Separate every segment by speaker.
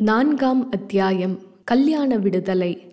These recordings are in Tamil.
Speaker 1: நான்காம் அத்தியாயம் கல்யாண விடுதலை.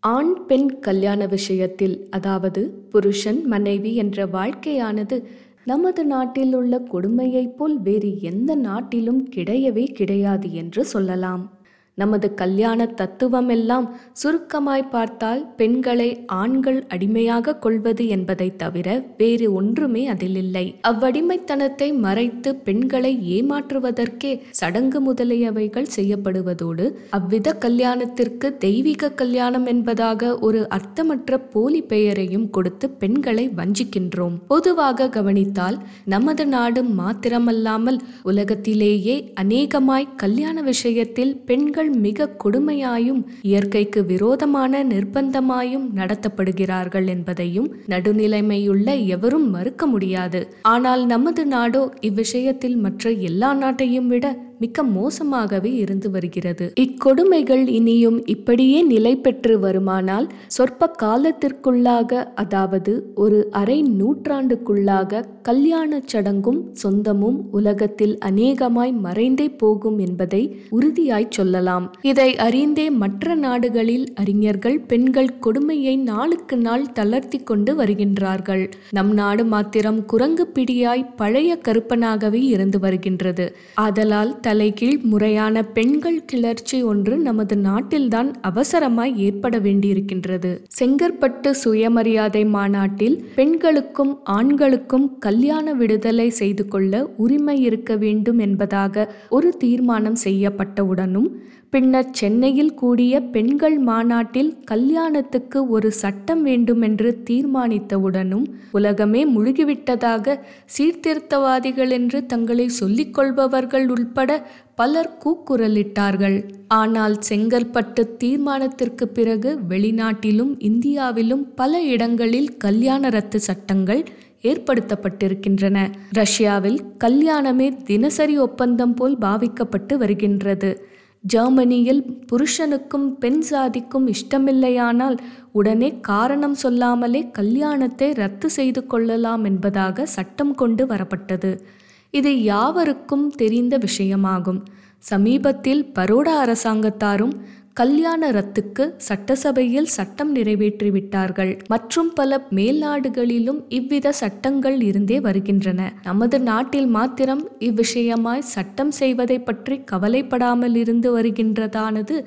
Speaker 1: ஆண் பெண் கல்யாண விஷயத்தில் அதாவது புருஷன் மனைவி என்ற வாழ்க்கையானது நமது நாட்டில் உள்ள கொடுமையைப் போல் வேறு எந்த நாட்டிலும் கிடையவே கிடையாது என்று சொல்லலாம். நமது கல்யாண தத்துவமெல்லாம் சுருக்கமாய் பார்த்தால் பெண்களை ஆண்கள் அடிமையாக கொள்வது என்பதை தவிர வேறு ஒன்றுமே அதில் இல்லை. அவ்வடிமைத்தனத்தை மறைத்து பெண்களை ஏமாற்றுவதற்கே சடங்கு முதலியவைகள் செய்யப்படுவதோடு அவ்வித கல்யாணத்திற்கு தெய்வீக கல்யாணம் என்பதாக ஒரு அர்த்தமற்ற போலி பெயரையும் கொடுத்து பெண்களை வஞ்சிக்கின்றோம். பொதுவாக கவனித்தால் நமது நாடு மாத்திரமல்லாமல் உலகத்திலேயே அநேகமாய் கல்யாண விஷயத்தில் பெண்கள் மிக கொடுமையாயும் இயற்கைக்கு விரோதமான நிர்பந்தமாயும் நடத்தப்படுகிறார்கள் என்பதையும் நடுநிலைமையுள்ள எவரும் மறுக்க முடியாது. ஆனால் நமது நாடோ இவ்விஷயத்தில் மற்ற எல்லா நாட்டையும் விட மிக்க மோசமாகவே இருந்து வருகிறது. இக்கொடுமைகள் இனியும் இப்படியே நிலை பெற்று வருமானால் சொற்ப காலத்திற்குள்ளாக அதாவது ஒரு அரை நூற்றாண்டுக்குள்ளாக கல்யாண சடங்கும் சொந்தமும் உலகத்தில் அநேகமாய் மறைந்தே போகும் என்பதை உறுதியாய் சொல்லலாம். இதை அறிந்தே மற்ற நாடுகளில் அறிஞர்கள் பெண்கள் கொடுமையை நாளுக்கு நாள் தளர்த்தி கொண்டு வருகின்றார்கள். நம் நாடு மாத்திரம் குரங்கு பிடியாய் பழைய கருப்பனாகவே இருந்து வருகின்றது. ஆதலால் தலைகீழ் முறையான பெண்கள் கிளர்ச்சி ஒன்று நமது நாட்டில்தான் அவசரமாய் ஏற்பட வேண்டியிருக்கின்றது. செங்கற்பட்டு சுயமரியாதை மாநாட்டில் பெண்களுக்கும் ஆண்களுக்கும் கல்யாண விடுதலை செய்து கொள்ள உரிமை இருக்க வேண்டும் என்பதாக ஒரு தீர்மானம் செய்யப்பட்டவுடனும் பின்னர் சென்னையில் கூடிய பெண்கள் மாநாட்டில் கல்யாணத்துக்கு ஒரு சட்டம் வேண்டுமென்று தீர்மானித்தவுடனும் உலகமே முழுகிவிட்டதாக சீர்திருத்தவாதிகள் என்று தங்களை சொல்லிக் கொள்பவர்கள் உள்பட பலர் கூக்குரலிட்டார்கள். ஆனால் செங்கற்பட்டு தீர்மானத்திற்கு பிறகு வெளிநாட்டிலும் இந்தியாவிலும் பல இடங்களில் கல்யாண ரத்து சட்டங்கள் ஏற்படுத்தப்பட்டிருக்கின்றன. ரஷ்யாவில் கல்யாணமே தினசரி ஒப்பந்தம் போல் பாவிக்கப்பட்டு வருகின்றது. ஜெர்மனியில் புருஷனுக்கும் பெண் சாதிக்கும் இஷ்டமில்லையானால் உடனே காரணம் சொல்லாமலே கல்யாணத்தை ரத்து செய்து கொள்ளலாம் என்பதாக சட்டம் கொண்டு வரப்பட்டது. இது யாவருக்கும் தெரிந்த விஷயமாகும். சமீபத்தில் பரோடா அரசாங்கத்தாரும் கல்யாண ரத்துக்கு சட்டசபையில் சட்டம் நிறைவேற்றிவிட்டார்கள். மற்றும் பல மேல்நாடுகளிலும் இவ்வித சட்டங்கள் இருந்தே வருகின்றன. நமது நாட்டில் மாத்திரம் இவ்விஷயமாய் சட்டம் செய்வதை பற்றி கவலைப்படாமல் இருந்து வருகின்றதானது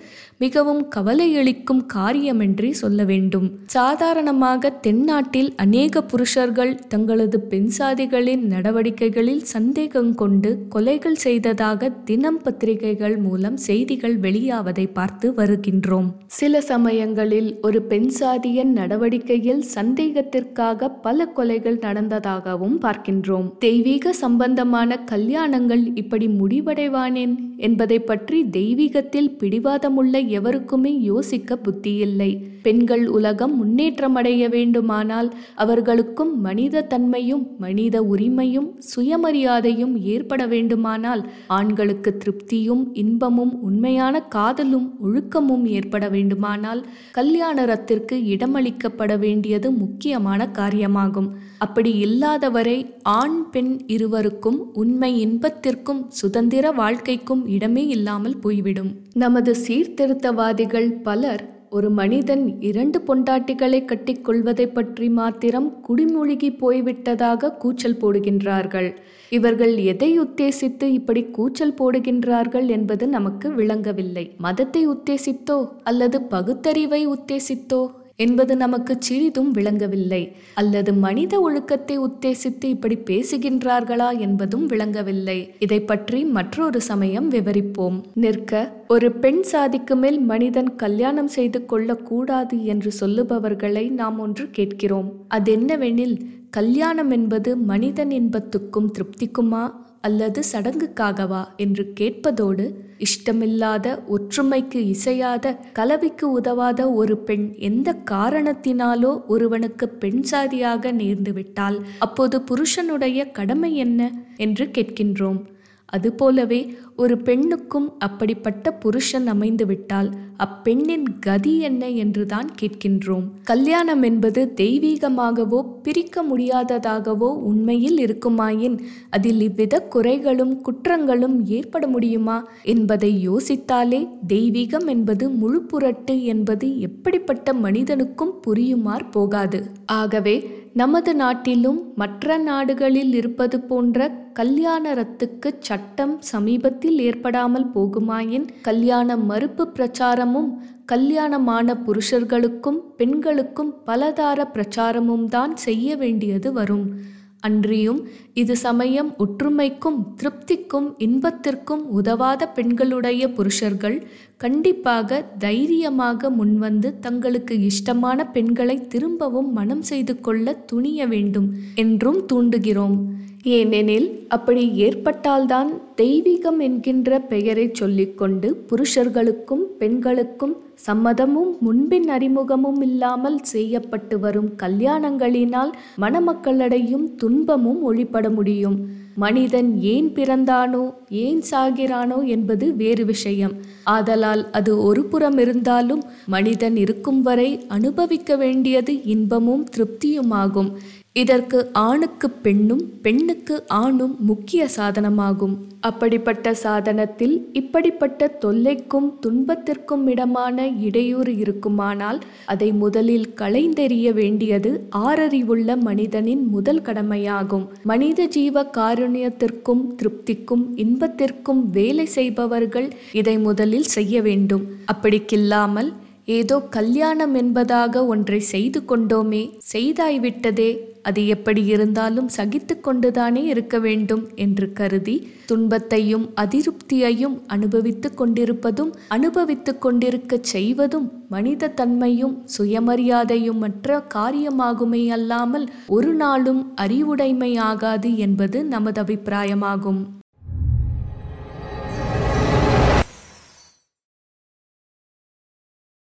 Speaker 1: மிகவும் கவலையளிக்கும் காரியமென்றே சொல்ல வேண்டும். சாதாரணமாக தென்னாட்டில் அநேக புருஷர்கள் தங்களது பெண் சாதிகளின் நடவடிக்கைகளில் சந்தேகம் கொண்டு கொலைகள் செய்ததாக தினம் பத்திரிகைகள் மூலம் செய்திகள் வெளியாவதை பார்த்து வருகின்றோம். சில சமயங்களில் ஒரு பெண் சாதியின் நடவடிக்கையில் சந்தேகத்திற்காக பல கொலைகள் நடந்ததாகவும் பார்க்கின்றோம். தெய்வீக சம்பந்தமான கல்யாணங்கள் இப்படி முடிவடைவானேன் என்பதை பற்றி தெய்வீகத்தில் பிடிவாதமுள்ள எவருக்குமே யோசிக்க புத்தியில்லை. பெண்கள் உலகம் முன்னேற்றமடைய வேண்டுமானால் அவர்களுக்கும் மனித தன்மையும் மனித உரிமையும் சுயமரியாதையும் ஏற்பட வேண்டுமானால் ஆண்களுக்கு திருப்தியும் இன்பமும் உண்மையான காதலும் ஒழுக்கமும் ஏற்பட வேண்டுமானால் கல்யாண ரத்திற்கு இடமளிக்கப்பட வேண்டியது முக்கியமான காரியமாகும். அப்படி இல்லாதவரை ஆண் பெண் இருவருக்கும் உண்மை இன்பத்திற்கும் சுதந்திர வாழ்க்கைக்கும் இடமே இல்லாமல் போய்விடும். நமது சீர்திருத்தவாதிகள் பலர் ஒரு மனிதன் இரண்டு பொண்டாட்டிகளை கட்டிக்கொள்வதை பற்றி மாத்திரம் குடிமூழ்கி போய்விட்டதாக கூச்சல் போடுகின்றார்கள். இவர்கள் எதை உத்தேசித்து இப்படி கூச்சல் போடுகின்றார்கள் என்பது நமக்கு விளங்கவில்லை. மதத்தை உத்தேசித்தோ அல்லது பகுத்தறிவை உத்தேசித்தோ என்பது நமக்கு சிறிதும் விளங்கவில்லை. அல்லது மனித ஒழுக்கத்தை உத்தேசித்து இப்படி பேசுகின்றார்களா என்பதும் விளங்கவில்லை. இதை பற்றி மற்றொரு சமயம் விவரிப்போம். நிற்க ஒரு பெண் சாதிக்கு மேல் மனிதன் கல்யாணம் செய்து கொள்ளக்கூடாது என்று சொல்லுபவர்களை நாம் ஒன்று கேட்கிறோம். அது என்னவெனில் கல்யாணம் என்பது மனிதன் இன்பத்துக்கும் திருப்திக்குமா? அல்லது சடங்குக்காகவா என்று கேட்பதோடு இஷ்டமில்லாத ஒற்றுமைக்கு இசையாத கலவிக்கு உதவாத ஒரு பெண் எந்த காரணத்தினாலோ ஒருவனுக்கு பெண் சாதியாக நேர்ந்துவிட்டால் அப்போது புருஷனுடைய கடமை என்ன? என்று கேட்கின்றோம். அதுபோலவே ஒரு பெண்ணுக்கும் அப்படிப்பட்ட புருஷன் அமைந்துவிட்டால் அப்பெண்ணின் கதி என்ன என்றுதான் கேட்கின்றோம். கல்யாணம் என்பது தெய்வீகமாகவோ பிரிக்க முடியாததாகவோ உண்மையில் இருக்குமாயின் அதில் இவ்வித குறைகளும் குற்றங்களும் ஏற்பட முடியுமா என்பதை யோசித்தாலே தெய்வீகம் என்பது முழு புரட்டு என்பது எப்படிப்பட்ட மனிதனுக்கும் புரியுமாற் போகாது. ஆகவே நமது நாட்டிலும் மற்ற நாடுகளில் இருப்பது போன்ற கல்யாண ரத்துக்கு சட்டம் சமீபத்தில் ஏற்படாமல் போகுமாயின் கல்யாண மறுப்பு பிரச்சாரமும் கல்யாணமான புருஷர்களுக்கும் பெண்களுக்கும் பலதார பிரச்சாரமும் தான் செய்ய வேண்டியது வரும். அன்றியும் இது சமயம் ஒற்றுமைக்கும் திருப்திக்கும் இன்பத்திற்கும் உதவாத பெண்களுடைய புருஷர்கள் கண்டிப்பாக தைரியமாக முன்வந்து தங்களுக்கு இஷ்டமான பெண்களை திரும்பவும் மனம் செய்து கொள்ள துணிய வேண்டும் என்றும் தூண்டுகிறோம். ஏனெனில் அப்படி ஏற்பட்டால்தான் தெய்வீகம் என்கின்ற பெயரை சொல்லிக்கொண்டு புருஷர்களுக்கும் பெண்களுக்கும் சம்மதமும் முன்பின் அறிமுகமும் இல்லாமல் செய்யப்பட்டு வரும் கல்யாணங்களினால் மணமக்களடையும் துன்பமும் ஒளிப்பட முடியும். மனிதன் ஏன் பிறந்தானோ ஏன் சாகிறானோ என்பது வேறு விஷயம். ஆதலால் அது ஒரு புறம் இருந்தாலும் மனிதன் இருக்கும் வரை அனுபவிக்க வேண்டியது இன்பமும் திருப்தியுமாகும். இதற்கு ஆணுக்கு பெண்ணும் பெண்ணுக்கு ஆணும் முக்கிய சாதனமாகும். அப்படிப்பட்ட சாதனத்தில் இப்படிப்பட்ட தொல்லைக்கும் துன்பத்திற்கும் இடமான இடையூறு இருக்குமானால் அதை முதலில் களைந்தெறிய வேண்டியது ஆறறிவுள்ள மனிதனின் முதல் கடமையாகும். மனித ஜீவ காருண்யத்திற்கும் திருப்திக்கும் இன்பத்திற்கும் வேலை செய்பவர்கள் இதை முதலில் செய்ய வேண்டும். அப்படிக்கில்லாமல் ஏதோ கல்யாணம் என்பதாக ஒன்றை செய்து கொண்டோமே செய்தாய்விட்டதே அது எப்படி இருந்தாலும் சகித்து கொண்டுதானே இருக்க வேண்டும் என்று கருதி துன்பத்தையும் அதிருப்தியையும் அனுபவித்து கொண்டிருப்பதும் அனுபவித்து கொண்டிருக்கச் செய்வதும் மனித தன்மையும் சுயமரியாதையும் மற்ற காரியமாகுமே அல்லாமல் ஒரு நாளும் அறிவுடைமையாகாது என்பது நமது அபிப்பிராயமாகும்.